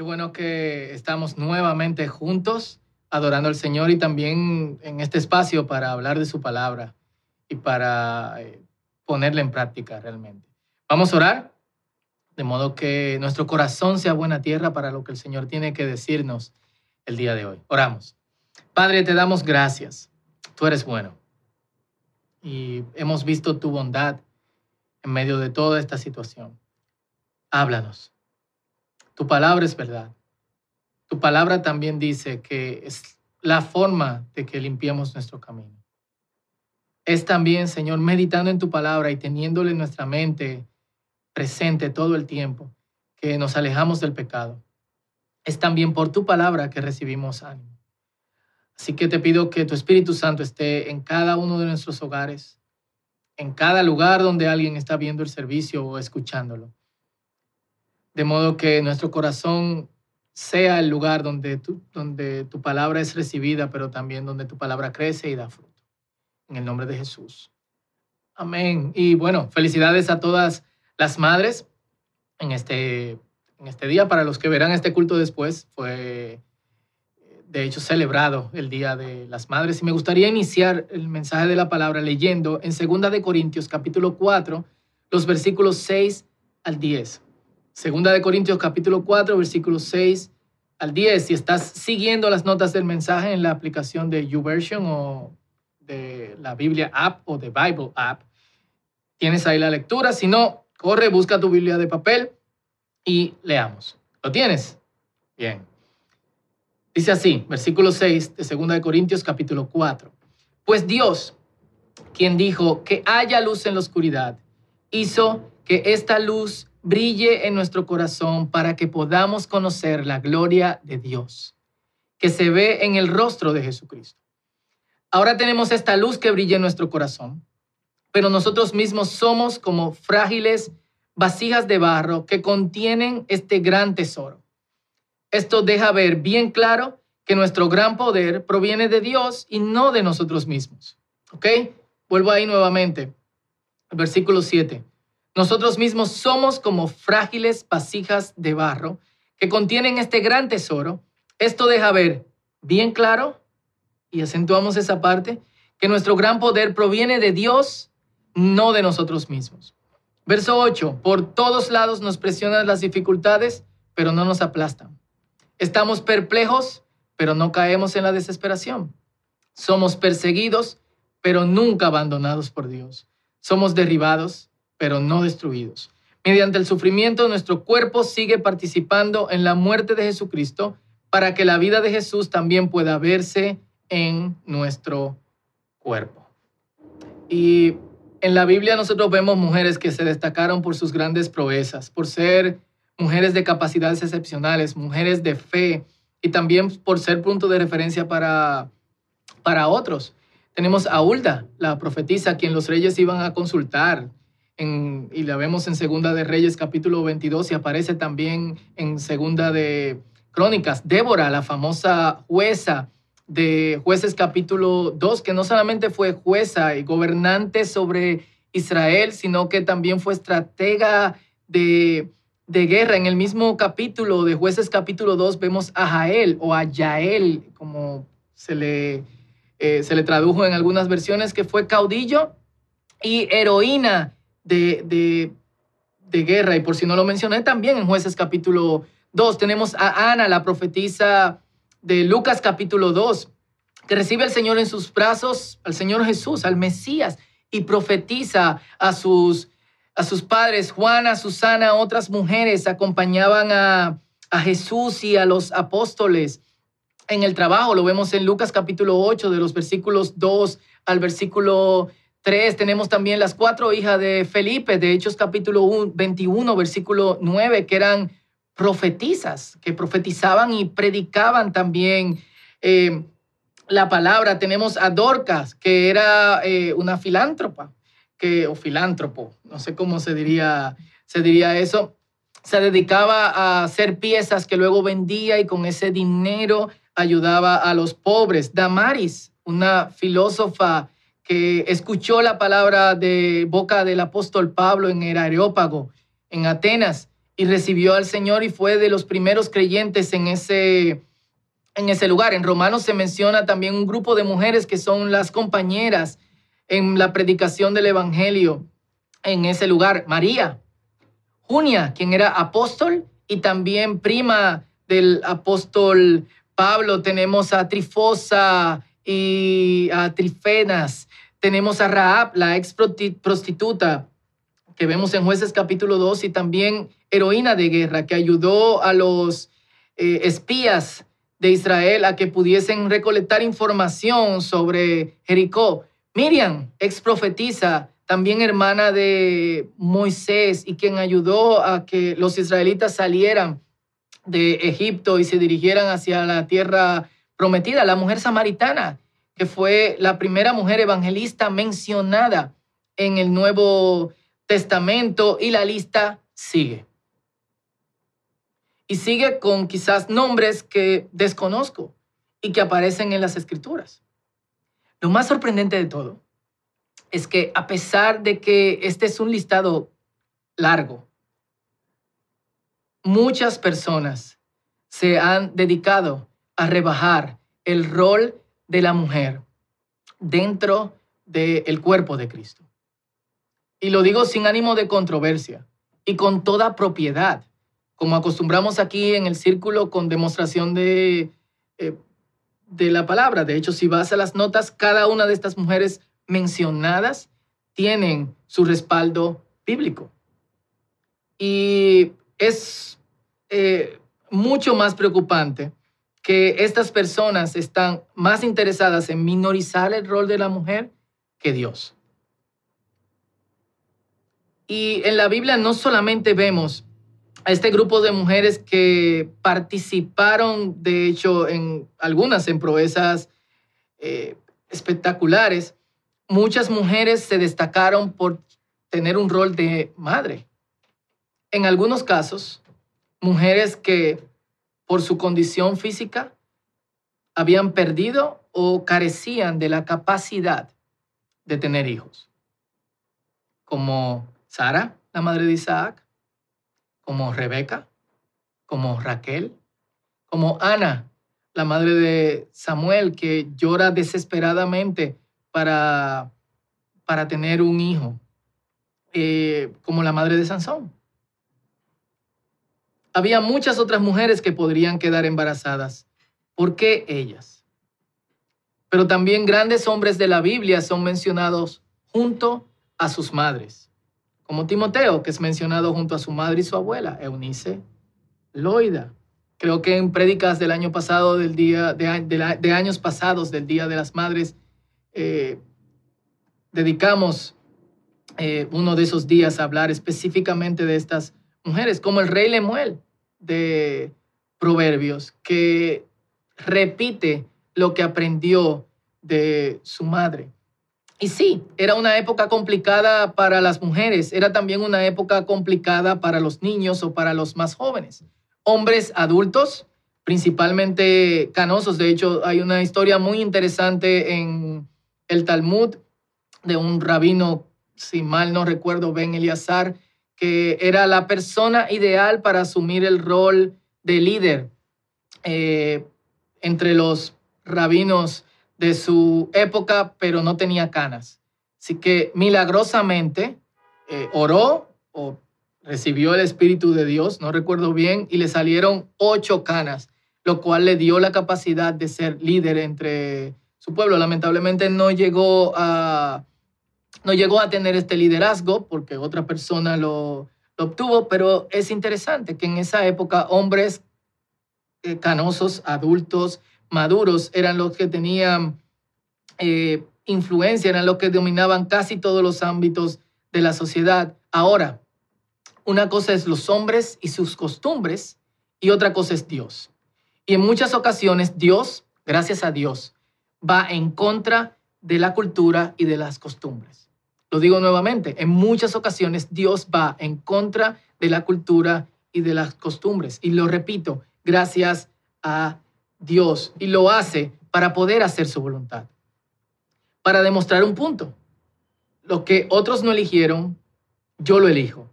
Qué bueno que estamos nuevamente juntos adorando al Señor y también en este espacio para hablar de su palabra y para eh, ponerla en práctica realmente. Vamos a orar de modo que nuestro corazón sea buena tierra para lo que el Señor tiene que decirnos el día de hoy. Oramos. Padre, te damos gracias. Tú eres bueno. Y hemos visto tu bondad en medio de toda esta situación. Háblanos. Tu palabra es verdad. Tu palabra también dice que es la forma de que limpiemos nuestro camino. Es también, Señor, meditando en tu palabra y teniéndole en nuestra mente presente todo el tiempo, que nos alejamos del pecado. Es también por tu palabra que recibimos ánimo. Así que te pido que tu Espíritu Santo esté en cada uno de nuestros hogares, en cada lugar donde alguien está viendo el servicio o escuchándolo. De modo que nuestro corazón sea el lugar donde tu, donde tu palabra es recibida, pero también donde tu palabra crece y da fruto. En el nombre de Jesús. Amén. Y bueno, felicidades a todas las madres en este, en este día. Para los que verán este culto después, fue de hecho celebrado el Día de las Madres. Y me gustaría iniciar el mensaje de la palabra leyendo en 2 de Corintios capítulo 4, los versículos 6 al 10. Segunda de Corintios capítulo 4, versículos 6 al 10. Si estás siguiendo las notas del mensaje en la aplicación de YouVersion o de la Biblia app o de Bible app, tienes ahí la lectura. Si no, corre, busca tu Biblia de papel y leamos. ¿Lo tienes? Bien. Dice así, versículo 6 de 2 de Corintios capítulo 4. Pues Dios, quien dijo que haya luz en la oscuridad, hizo que esta luz brille en nuestro corazón para que podamos conocer la gloria de Dios, que se ve en el rostro de Jesucristo. Ahora tenemos esta luz que brilla en nuestro corazón, pero nosotros mismos somos como frágiles vasijas de barro que contienen este gran tesoro. Esto deja ver bien claro que nuestro gran poder proviene de Dios y no de nosotros mismos. ¿Ok? Vuelvo ahí nuevamente. Versículo 7. Nosotros mismos somos como frágiles vasijas de barro que contienen este gran tesoro. Esto deja ver bien claro, y acentuamos esa parte, que nuestro gran poder proviene de Dios, no de nosotros mismos. Verso 8. Por todos lados nos presionan las dificultades, pero no nos aplastan. Estamos perplejos, pero no caemos en la desesperación. Somos perseguidos, pero nunca abandonados por Dios. Somos derribados, pero no destruidos. Mediante el sufrimiento, nuestro cuerpo sigue participando en la muerte de Jesucristo para que la vida de Jesús también pueda verse en nuestro cuerpo. Y en la Biblia nosotros vemos mujeres que se destacaron por sus grandes proezas, por ser mujeres de capacidades excepcionales, mujeres de fe y también por ser punto de referencia para, para otros. Tenemos a Hulda, la profetisa, quien los reyes iban a consultar y la vemos en Segunda de Reyes capítulo 22 y aparece también en Segunda de Crónicas. Débora, la famosa jueza de jueces capítulo 2, que no solamente fue jueza y gobernante sobre Israel, sino que también fue estratega de, de guerra. En el mismo capítulo de jueces capítulo 2 vemos a Jael o a Yael, como se le, eh, se le tradujo en algunas versiones, que fue caudillo y heroína de, guerra. Y por si no lo mencioné, también en jueces capítulo 2 tenemos a Ana, la profetisa de Lucas capítulo 2, que recibe al Señor en sus brazos, al Señor Jesús, al Mesías, y profetiza a sus, a sus padres, Juana, Susana, otras mujeres acompañaban a, a Jesús y a los apóstoles en el trabajo. Lo vemos en Lucas capítulo 8, de los versículos 2 al versículo Tres, tenemos también las cuatro hijas de Felipe, de Hechos capítulo 21, versículo 9, que eran profetizas, que profetizaban y predicaban también eh, la palabra. Tenemos a Dorcas, que era eh, una filántropa, que, o filántropo, no sé cómo se diría, se diría eso. Se dedicaba a hacer piezas que luego vendía y con ese dinero ayudaba a los pobres. Damaris, una filósofa que escuchó la palabra de boca del apóstol Pablo en el Areópago, en Atenas, y recibió al Señor y fue de los primeros creyentes en ese, en ese lugar. En Romanos se menciona también un grupo de mujeres que son las compañeras en la predicación del Evangelio en ese lugar. María, Junia, quien era apóstol y también prima del apóstol Pablo. Tenemos a Trifosa y a Trifenas. Tenemos a Raab, la ex prostituta que vemos en jueces capítulo 2 y también heroína de guerra que ayudó a los eh, espías de Israel a que pudiesen recolectar información sobre Jericó. Miriam, ex profetisa, también hermana de Moisés y quien ayudó a que los israelitas salieran de Egipto y se dirigieran hacia la tierra prometida, la mujer samaritana, que fue la primera mujer evangelista mencionada en el Nuevo Testamento y la lista sigue. Y sigue con quizás nombres que desconozco y que aparecen en las escrituras. Lo más sorprendente de todo es que a pesar de que este es un listado largo, muchas personas se han dedicado a rebajar el rol de la mujer dentro del cuerpo de Cristo. Y lo digo sin ánimo de controversia y con toda propiedad, como acostumbramos aquí en el círculo con demostración de, eh, de la palabra. De hecho, si vas a las notas, cada una de estas mujeres mencionadas tienen su respaldo bíblico. Y es eh, mucho más preocupante que estas personas están más interesadas en minorizar el rol de la mujer que Dios. Y en la Biblia no solamente vemos a este grupo de mujeres que participaron, de hecho, en algunas en proezas eh, espectaculares, muchas mujeres se destacaron por tener un rol de madre. En algunos casos, mujeres que por su condición física habían perdido o carecían de la capacidad de tener hijos, como Sara, la madre de Isaac, como Rebeca, como Raquel, como Ana, la madre de Samuel, que llora desesperadamente para, para tener un hijo, eh, como la madre de Sansón. Había muchas otras mujeres que podrían quedar embarazadas. ¿Por qué ellas? Pero también grandes hombres de la Biblia son mencionados junto a sus madres, como Timoteo, que es mencionado junto a su madre y su abuela, Eunice, Loida. Creo que en prédicas del año pasado, del día, de años pasados, del Día de las Madres, eh, dedicamos eh, uno de esos días a hablar específicamente de estas mujeres, como el rey Lemuel de Proverbios, que repite lo que aprendió de su madre. Y sí, era una época complicada para las mujeres, era también una época complicada para los niños o para los más jóvenes. Hombres adultos, principalmente canosos. De hecho, hay una historia muy interesante en el Talmud de un rabino, si mal no recuerdo, Ben Eliazar, que era la persona ideal para asumir el rol de líder eh, entre los rabinos de su época, pero no tenía canas. Así que milagrosamente eh, oró o recibió el Espíritu de Dios, no recuerdo bien, y le salieron ocho canas, lo cual le dio la capacidad de ser líder entre su pueblo. Lamentablemente no llegó a, no llegó a tener este liderazgo porque otra persona lo, obtuvo, pero es interesante que en esa época hombres eh, canosos, adultos, maduros, eran los que tenían eh, influencia, eran los que dominaban casi todos los ámbitos de la sociedad. Ahora, una cosa es los hombres y sus costumbres y otra cosa es Dios. Y en muchas ocasiones Dios, gracias a Dios, va en contra de la cultura y de las costumbres. Lo digo nuevamente, en muchas ocasiones Dios va en contra de la cultura y de las costumbres. Y lo repito, gracias a Dios. Y lo hace para poder hacer su voluntad. Para demostrar un punto. Lo que otros no eligieron, yo lo elijo.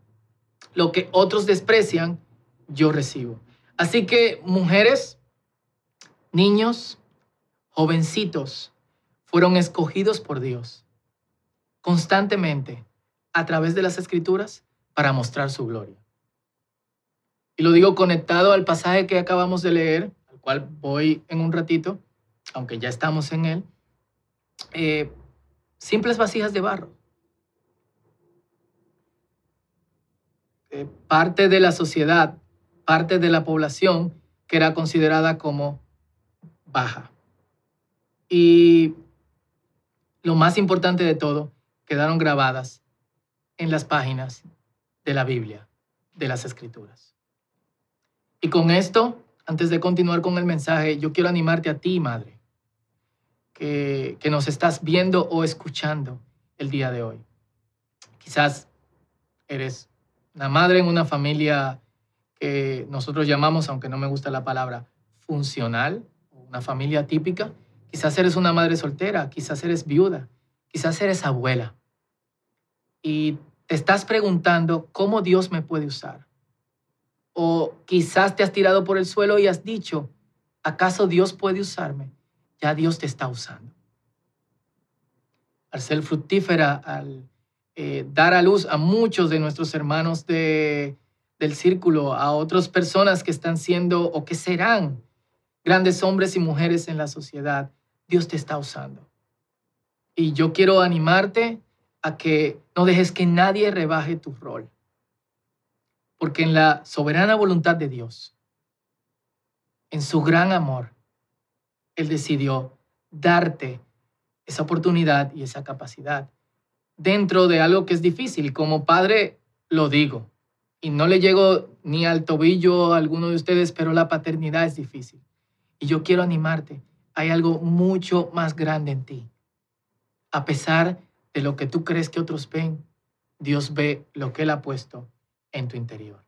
lo que otros desprecian, yo recibo. Así que mujeres, niños, jovencitos, fueron escogidos por Dios constantemente a través de las escrituras para mostrar su gloria. Y lo digo conectado al pasaje que acabamos de leer, al cual voy en un ratito, aunque ya estamos en él. Eh, simples vasijas de barro. Eh, parte de la sociedad, parte de la población que era considerada como baja. Y lo más importante de todo, quedaron grabadas en las páginas de la Biblia, de las Escrituras. Y con esto, antes de continuar con el mensaje, yo quiero animarte a ti, madre, que, que nos estás viendo o escuchando el día de hoy. Quizás eres una madre en una familia que nosotros llamamos, aunque no me gusta la palabra, funcional, una familia típica. Quizás eres una madre soltera, quizás eres viuda, quizás eres abuela. Y te estás preguntando cómo Dios me puede usar. O quizás te has tirado por el suelo y has dicho, ¿acaso Dios puede usarme? Ya Dios te está usando. Al ser fructífera, al eh, dar a luz a muchos de nuestros hermanos de, del círculo, a otras personas que están siendo o que serán grandes hombres y mujeres en la sociedad, Dios te está usando. Y yo quiero animarte a que no dejes que nadie rebaje tu rol. Porque en la soberana voluntad de Dios, en su gran amor, Él decidió darte esa oportunidad y esa capacidad dentro de algo que es difícil. Como padre lo digo, y no le llego ni al tobillo a alguno de ustedes, pero la paternidad es difícil. Y yo quiero animarte, hay algo mucho más grande en ti. A pesar de lo que tú crees que otros ven, Dios ve lo que Él ha puesto en tu interior.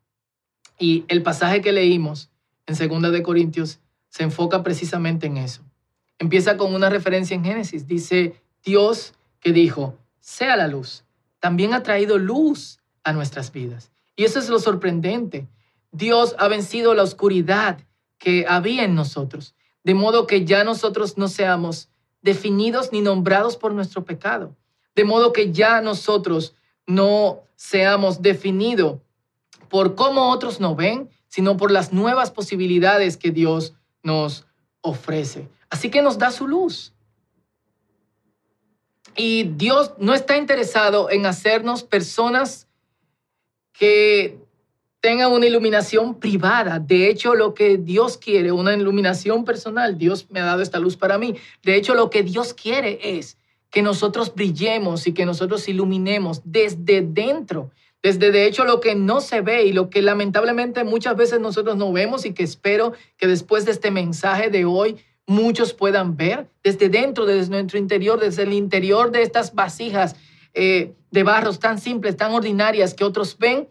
Y el pasaje que leímos en 2 de Corintios se enfoca precisamente en eso. Empieza con una referencia en Génesis. Dice, Dios que dijo, sea la luz, también ha traído luz a nuestras vidas. Y eso es lo sorprendente. Dios ha vencido la oscuridad que había en nosotros, de modo que ya nosotros no seamos definidos ni nombrados por nuestro pecado, de modo que ya nosotros no seamos definidos por cómo otros nos ven, sino por las nuevas posibilidades que Dios nos ofrece. Así que nos da su luz. Y Dios no está interesado en hacernos personas que tengan una iluminación privada. De hecho, lo que Dios quiere, una iluminación personal, Dios me ha dado esta luz para mí. De hecho, lo que Dios quiere es que nosotros brillemos y que nosotros iluminemos desde dentro. Desde de hecho lo que no se ve y lo que lamentablemente muchas veces nosotros no vemos y que espero que después de este mensaje de hoy muchos puedan ver desde dentro, desde nuestro interior, desde el interior de estas vasijas eh, de barros tan simples, tan ordinarias que otros ven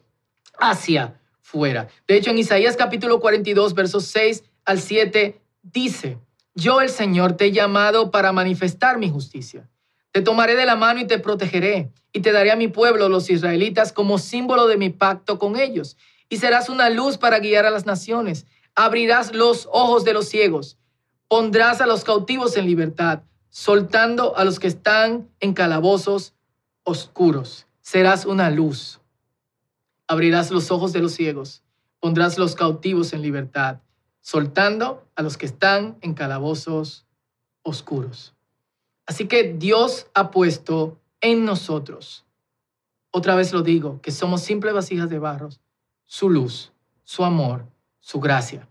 hacia fuera. De hecho, en Isaías capítulo 42, versos 6 al 7, dice, yo el Señor te he llamado para manifestar mi justicia. Te tomaré de la mano y te protegeré, y te daré a mi pueblo, los israelitas, como símbolo de mi pacto con ellos. Y serás una luz para guiar a las naciones. Abrirás los ojos de los ciegos Pondrás a los cautivos en libertad, soltando a los que están en calabozos oscuros. Serás una luz. Abrirás los ojos de los ciegos. Pondrás los cautivos en libertad, soltando a los que están en calabozos oscuros. Así que Dios ha puesto en nosotros, otra vez lo digo, que somos simples vasijas de barros, su luz, su amor, su gracia.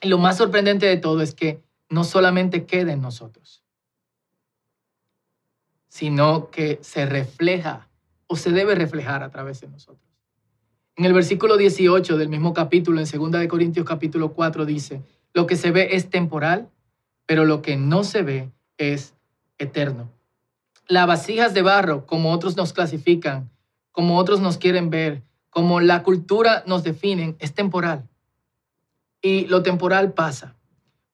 Y lo más sorprendente de todo es que no solamente queda en nosotros, sino que se refleja o se debe reflejar a través de nosotros. En el versículo 18 del mismo capítulo, en 2 de Corintios capítulo 4 dice, lo que se ve es temporal, pero lo que no se ve es eterno. Las vasijas de barro, como otros nos clasifican, como otros nos quieren ver, como la cultura nos definen, es temporal. Y lo temporal pasa.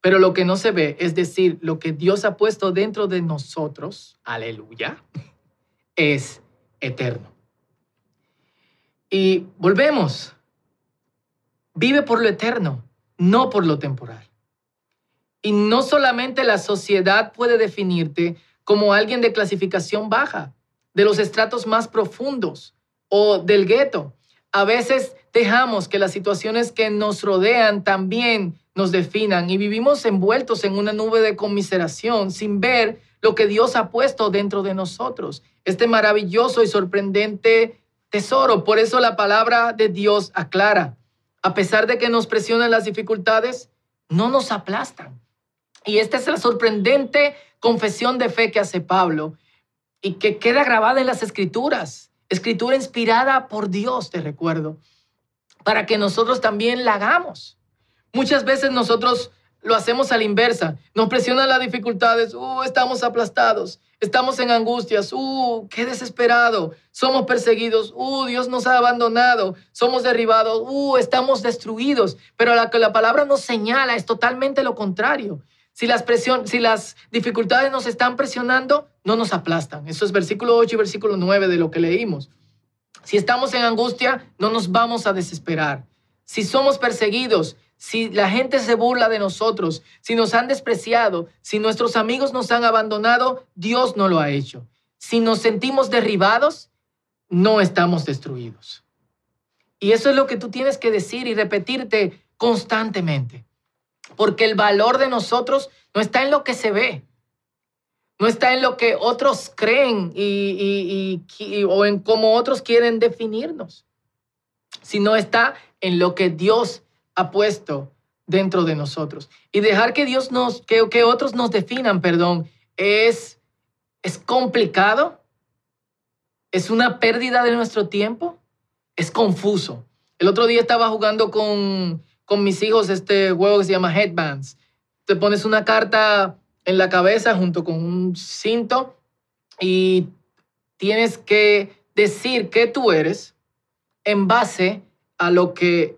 Pero lo que no se ve, es decir, lo que Dios ha puesto dentro de nosotros, aleluya, es eterno. Y volvemos. Vive por lo eterno, no por lo temporal. Y no solamente la sociedad puede definirte como alguien de clasificación baja, de los estratos más profundos o del gueto. A veces dejamos que las situaciones que nos rodean también nos definan y vivimos envueltos en una nube de conmiseración sin ver lo que Dios ha puesto dentro de nosotros, este maravilloso y sorprendente tesoro. Por eso la palabra de Dios aclara, a pesar de que nos presionan las dificultades, no nos aplastan. Y esta es la sorprendente confesión de fe que hace Pablo y que queda grabada en las escrituras. Escritura inspirada por Dios, te recuerdo, para que nosotros también la hagamos. Muchas veces nosotros lo hacemos a la inversa. Nos presionan las dificultades. Uh, estamos aplastados. Estamos en angustias. Uh, qué desesperado. Somos perseguidos. Uh, Dios nos ha abandonado. Somos derribados. Uh, estamos destruidos. Pero lo que la palabra nos señala es totalmente lo contrario. Si las, presión, si las dificultades nos están presionando, no nos aplastan. Eso es versículo 8 y versículo 9 de lo que leímos. Si estamos en angustia, no nos vamos a desesperar. Si somos perseguidos, si la gente se burla de nosotros, si nos han despreciado, si nuestros amigos nos han abandonado, Dios no lo ha hecho. Si nos sentimos derribados, no estamos destruidos. Y eso es lo que tú tienes que decir y repetirte constantemente. Porque el valor de nosotros no está en lo que se ve, no está en lo que otros creen y, o en cómo otros quieren definirnos, sino está en lo que Dios ha puesto dentro de nosotros. Y dejar que Dios nos, que, que otros nos definan, perdón, es, es complicado, es una pérdida de nuestro tiempo, es confuso. El otro día estaba jugando con, con mis hijos este juego que se llama Headbands. Te pones una carta en la cabeza junto con un cinto y tienes que decir qué tú eres en base a lo que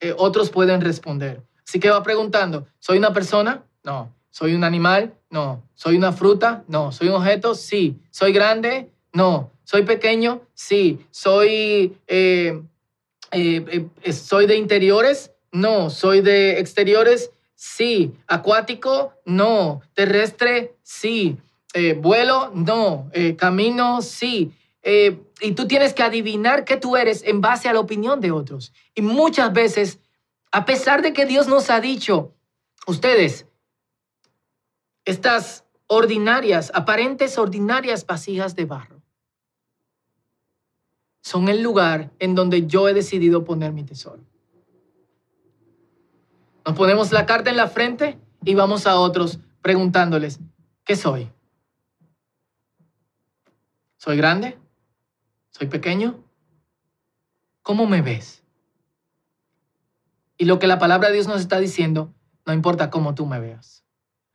eh, otros pueden responder. Así que va preguntando, ¿soy una persona? No. ¿Soy un animal? No. ¿Soy una fruta? No. ¿Soy un objeto? Sí. ¿Soy grande? No. ¿Soy pequeño? Sí. ¿Soy, eh, eh, ¿soy de interiores? No. ¿Soy de exteriores? Sí. ¿Acuático? No. ¿Terrestre? Sí. ¿Vuelo? No. ¿Camino? Sí. Y tú tienes que adivinar qué tú eres en base a la opinión de otros. Y muchas veces, a pesar de que Dios nos ha dicho, ustedes, estas ordinarias, aparentes ordinarias vasijas de barro, son el lugar en donde yo he decidido poner mi tesoro. Nos ponemos la carta en la frente y vamos a otros preguntándoles, ¿qué soy? ¿Soy grande? ¿Soy pequeño? ¿Cómo me ves? Y lo que la palabra de Dios nos está diciendo, no importa cómo tú me veas.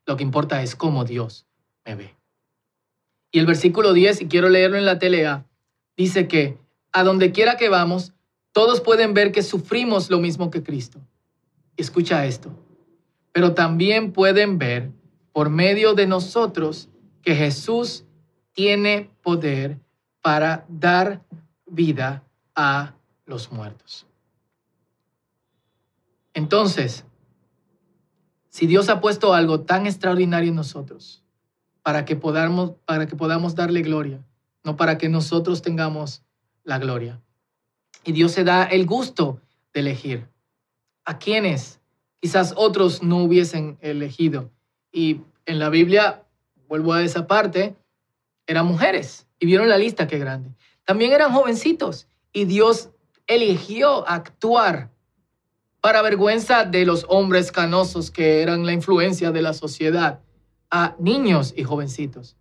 Lo que importa es cómo Dios me ve. Y el versículo 10, y quiero leerlo en la telea, dice que a donde quiera que vamos, todos pueden ver que sufrimos lo mismo que Cristo. Escucha esto. Pero también pueden ver por medio de nosotros que Jesús tiene poder para dar vida a los muertos. Entonces, si Dios ha puesto algo tan extraordinario en nosotros para que podamos, para que podamos darle gloria, no para que nosotros tengamos la gloria. Y Dios se da el gusto de elegir a quienes quizás otros no hubiesen elegido. Y en la Biblia, vuelvo a esa parte, eran mujeres. Y vieron la lista, qué grande. También eran jovencitos. Y Dios eligió actuar para vergüenza de los hombres canosos que eran la influencia de la sociedad, a niños y jovencitos.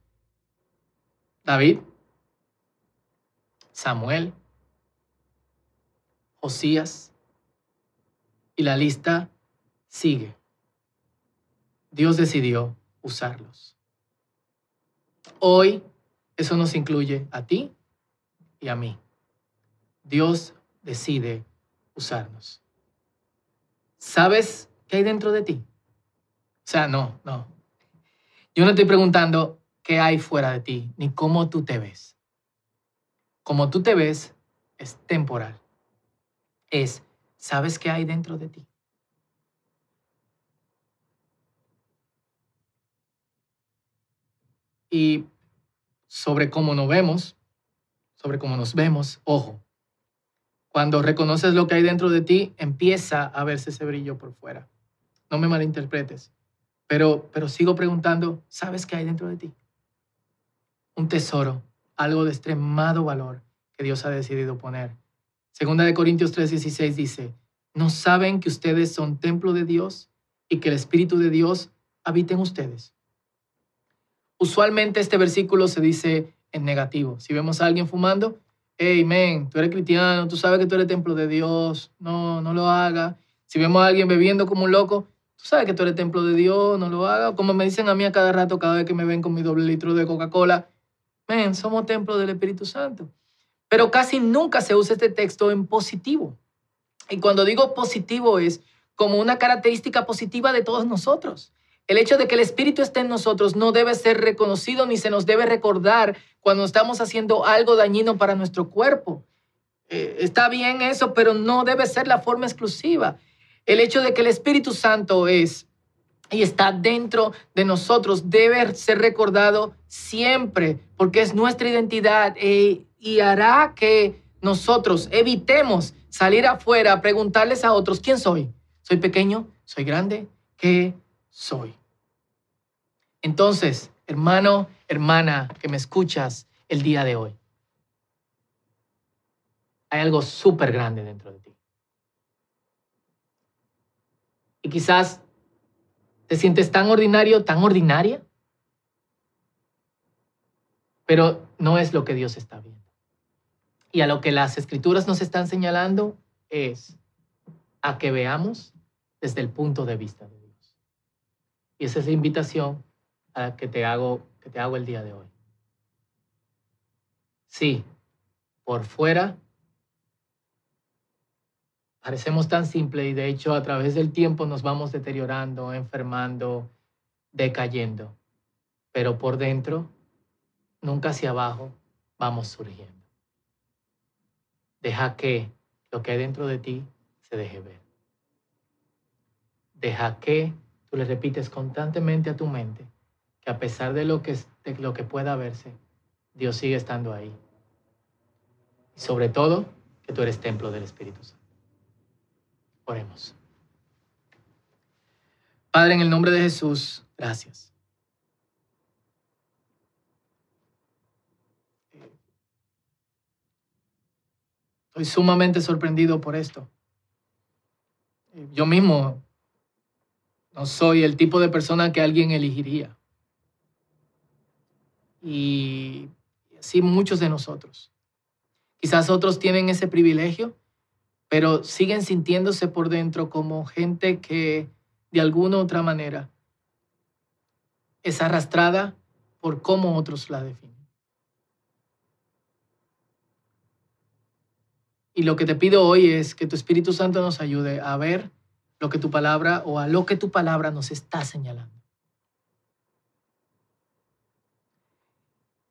David, Samuel, Josías, y la lista sigue. Dios decidió usarlos. Hoy eso nos incluye a ti y a mí. Dios decide usarnos. ¿Sabes qué hay dentro de ti? O sea, no, no. Yo no estoy preguntando qué hay fuera de ti, ni cómo tú te ves. Como tú te ves, es temporal. Es, ¿sabes qué hay dentro de ti? Y sobre cómo nos vemos, sobre cómo nos vemos, ojo, cuando reconoces lo que hay dentro de ti, empieza a verse ese brillo por fuera. No me malinterpretes, pero, pero sigo preguntando, ¿sabes qué hay dentro de ti? Un tesoro, algo de extremado valor que Dios ha decidido poner. Segunda de Corintios 3:16 dice, ¿no saben que ustedes son templo de Dios y que el Espíritu de Dios habita en ustedes? Usualmente este versículo se dice en negativo. Si vemos a alguien fumando, hey, men, tú eres cristiano, tú sabes que tú eres templo de Dios, no, no lo hagas. Si vemos a alguien bebiendo como un loco, tú sabes que tú eres templo de Dios, no lo hagas. Como me dicen a mí a cada rato, cada vez que me ven con mi doble litro de Coca-Cola, men, somos templo del Espíritu Santo. Pero casi nunca se usa este texto en positivo. Y cuando digo positivo es como una característica positiva de todos nosotros. El hecho de que el Espíritu esté en nosotros no debe ser reconocido ni se nos debe recordar cuando estamos haciendo algo dañino para nuestro cuerpo. Eh, está bien eso, pero no debe ser la forma exclusiva. El hecho de que el Espíritu Santo es y está dentro de nosotros debe ser recordado siempre porque es nuestra identidad eh, y hará que nosotros evitemos salir afuera a preguntarles a otros, ¿quién soy? ¿Soy pequeño? ¿Soy grande? ¿Qué soy? Entonces, hermano, hermana, que me escuchas el día de hoy, hay algo súper grande dentro de ti. Y quizás te sientes tan ordinario, tan ordinaria, pero no es lo que Dios está viendo. Y a lo que las escrituras nos están señalando es a que veamos desde el punto de vista de Dios. Y esa es la invitación que te hago, que te hago el día de hoy. Sí, por fuera parecemos tan simple y de hecho a través del tiempo nos vamos deteriorando, enfermando, decayendo, pero por dentro, nunca hacia abajo, vamos surgiendo. Deja que lo que hay dentro de ti se deje ver. Deja que tú le repites constantemente a tu mente a pesar de lo que, lo que pueda verse, Dios sigue estando ahí. Y sobre todo, que tú eres templo del Espíritu Santo. Oremos. Padre, en el nombre de Jesús, gracias. Estoy sumamente sorprendido por esto. Yo mismo no soy el tipo de persona que alguien elegiría y así muchos de nosotros. Quizás otros tienen ese privilegio, pero siguen sintiéndose por dentro como gente que de alguna u otra manera es arrastrada por cómo otros la definen. Y lo que te pido hoy es que tu Espíritu Santo nos ayude a ver lo que tu palabra o a lo que tu palabra nos está señalando.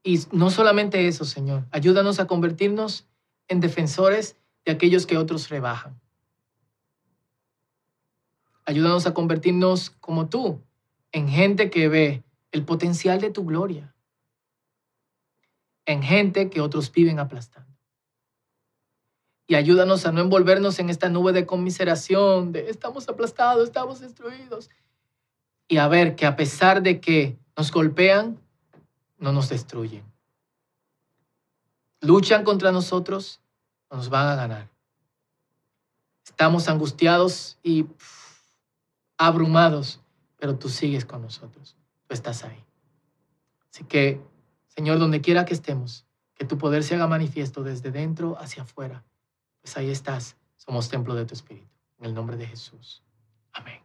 Y no solamente eso, Señor, ayúdanos a convertirnos en defensores de aquellos que otros rebajan. Ayúdanos a convertirnos como tú, en gente que ve el potencial de tu gloria, en gente que otros viven aplastando. Y ayúdanos a no envolvernos en esta nube de conmiseración, de estamos aplastados, estamos destruidos. Y a ver que a pesar de que nos golpean, no nos destruyen. Luchan contra nosotros, no nos van a ganar. Estamos angustiados y abrumados, pero tú sigues con nosotros. Tú estás ahí. Así que, Señor, donde quiera que estemos, que tu poder se haga manifiesto desde dentro hacia afuera. Pues ahí estás. Somos templo de tu Espíritu. En el nombre de Jesús. Amén.